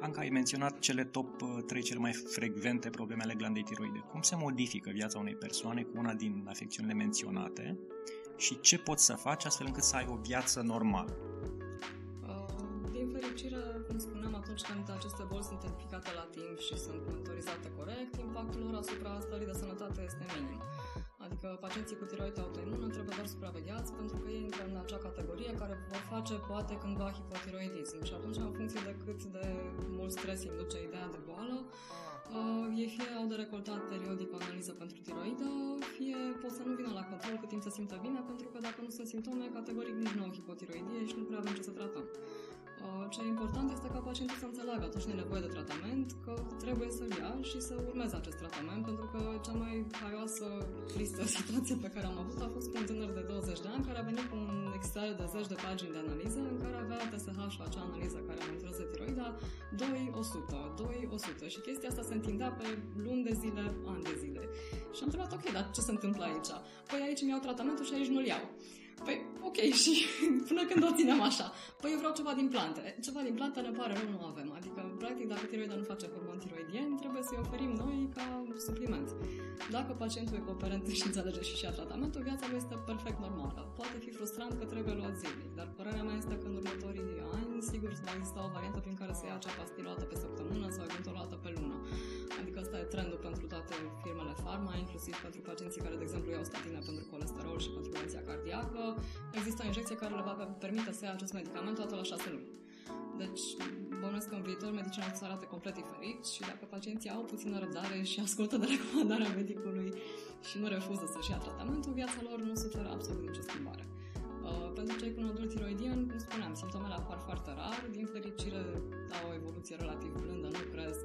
Anca, ai menționat cele top 3 cele mai frecvente probleme ale glandei tiroide. Cum se modifică viața unei persoane cu una din afecțiunile menționate și ce poți să faci astfel încât să ai o viață normală? Din fericire, cum spuneam, atunci când aceste boli sunt identificate la timp și sunt monitorizate corect, impactul lor asupra stării de sănătate este minim. Adică pacienții cu tiroid autoimună trebuie doar supravegheați pentru că ei intră în acea categorie care vor face poate cândva hipotiroidism și atunci în funcție de cât de mult stres induce ideea de boală, uh, ei fie au de recoltat periodic o analiză pentru tiroidă, fie pot să nu vină la control cât timp se simtă bine, pentru că dacă nu sunt simptome, categoric nici nu au hipotiroidie și nu prea avem ce să tratăm. Atunci când e nevoie de tratament că trebuie să-l ia și să urmeze acest tratament, pentru că cea mai haioasă tristă situație pe care am avut a fost cu un tânăr de 20 de ani care a venit cu un Excel de 10 de pagini de analiză în care avea TSH-ul, acea analiză care monitorează tiroida, 2-100, 2-100 și chestia asta se întindea pe luni de zile, ani de zile. Și am întrebat, ok, dar ce se întâmplă aici? Păi aici mi iau tratamentul și aici nu-l iau. Păi, ok, și până când o ținem așa? Păi eu vreau ceva din plante. Ceva din plante ne pare rău, nu avem. Adică, practic, dacă tiroida nu face hormon tiroidien, trebuie să-i oferim noi ca supliment. Dacă pacientul e cooperent și înțelege și și tratamentul, viața lui este perfect normală. Poate fi frustrant că trebuie luat zilnic, dar părerea mea este că în următorii ani, sigur, va exista o variantă prin care să ia acea pastilă pe săptămână sau eventual o dată pe lună. Adică asta e trendul pentru toate firmele farma, inclusiv pentru pacienții care, de exemplu, iau statine pentru colesterol și pentru prevenția cardiacă. Există o injecție care le va permite să ia acest medicament toată la șase luni. Deci, bănuiesc că în viitor medicina să arate complet diferit și dacă pacienții au puțină răbdare și ascultă de recomandarea medicului și nu refuză să-și ia tratamentul, viața lor nu suferă absolut nicio schimbare. Uh, pentru cei cu nodul tiroidian, cum spuneam, simptomele apar foarte rar, din fericire au o evoluție relativ blândă, nu cresc,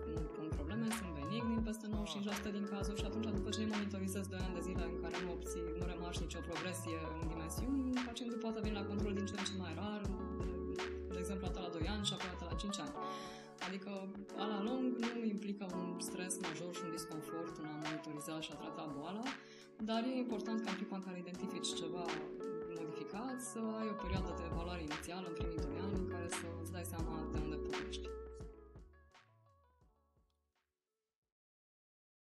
peste 95% din cazuri și atunci după ce îi monitorizez 2 ani de zile în care nu obții, nu remarci nicio progresie în dimensiuni, pacientul poate veni la control din ce în ce mai rar, de exemplu, atât la 2 ani și apoi atât la 5 ani. Adică, a la lung, nu implică un stres major și un disconfort în a monitoriza și a trata boala, dar e important ca în clipa în care identifici ceva modificat să ai o perioadă de evaluare inițială în primii 2 ani în care să îți dai seama de unde pornești.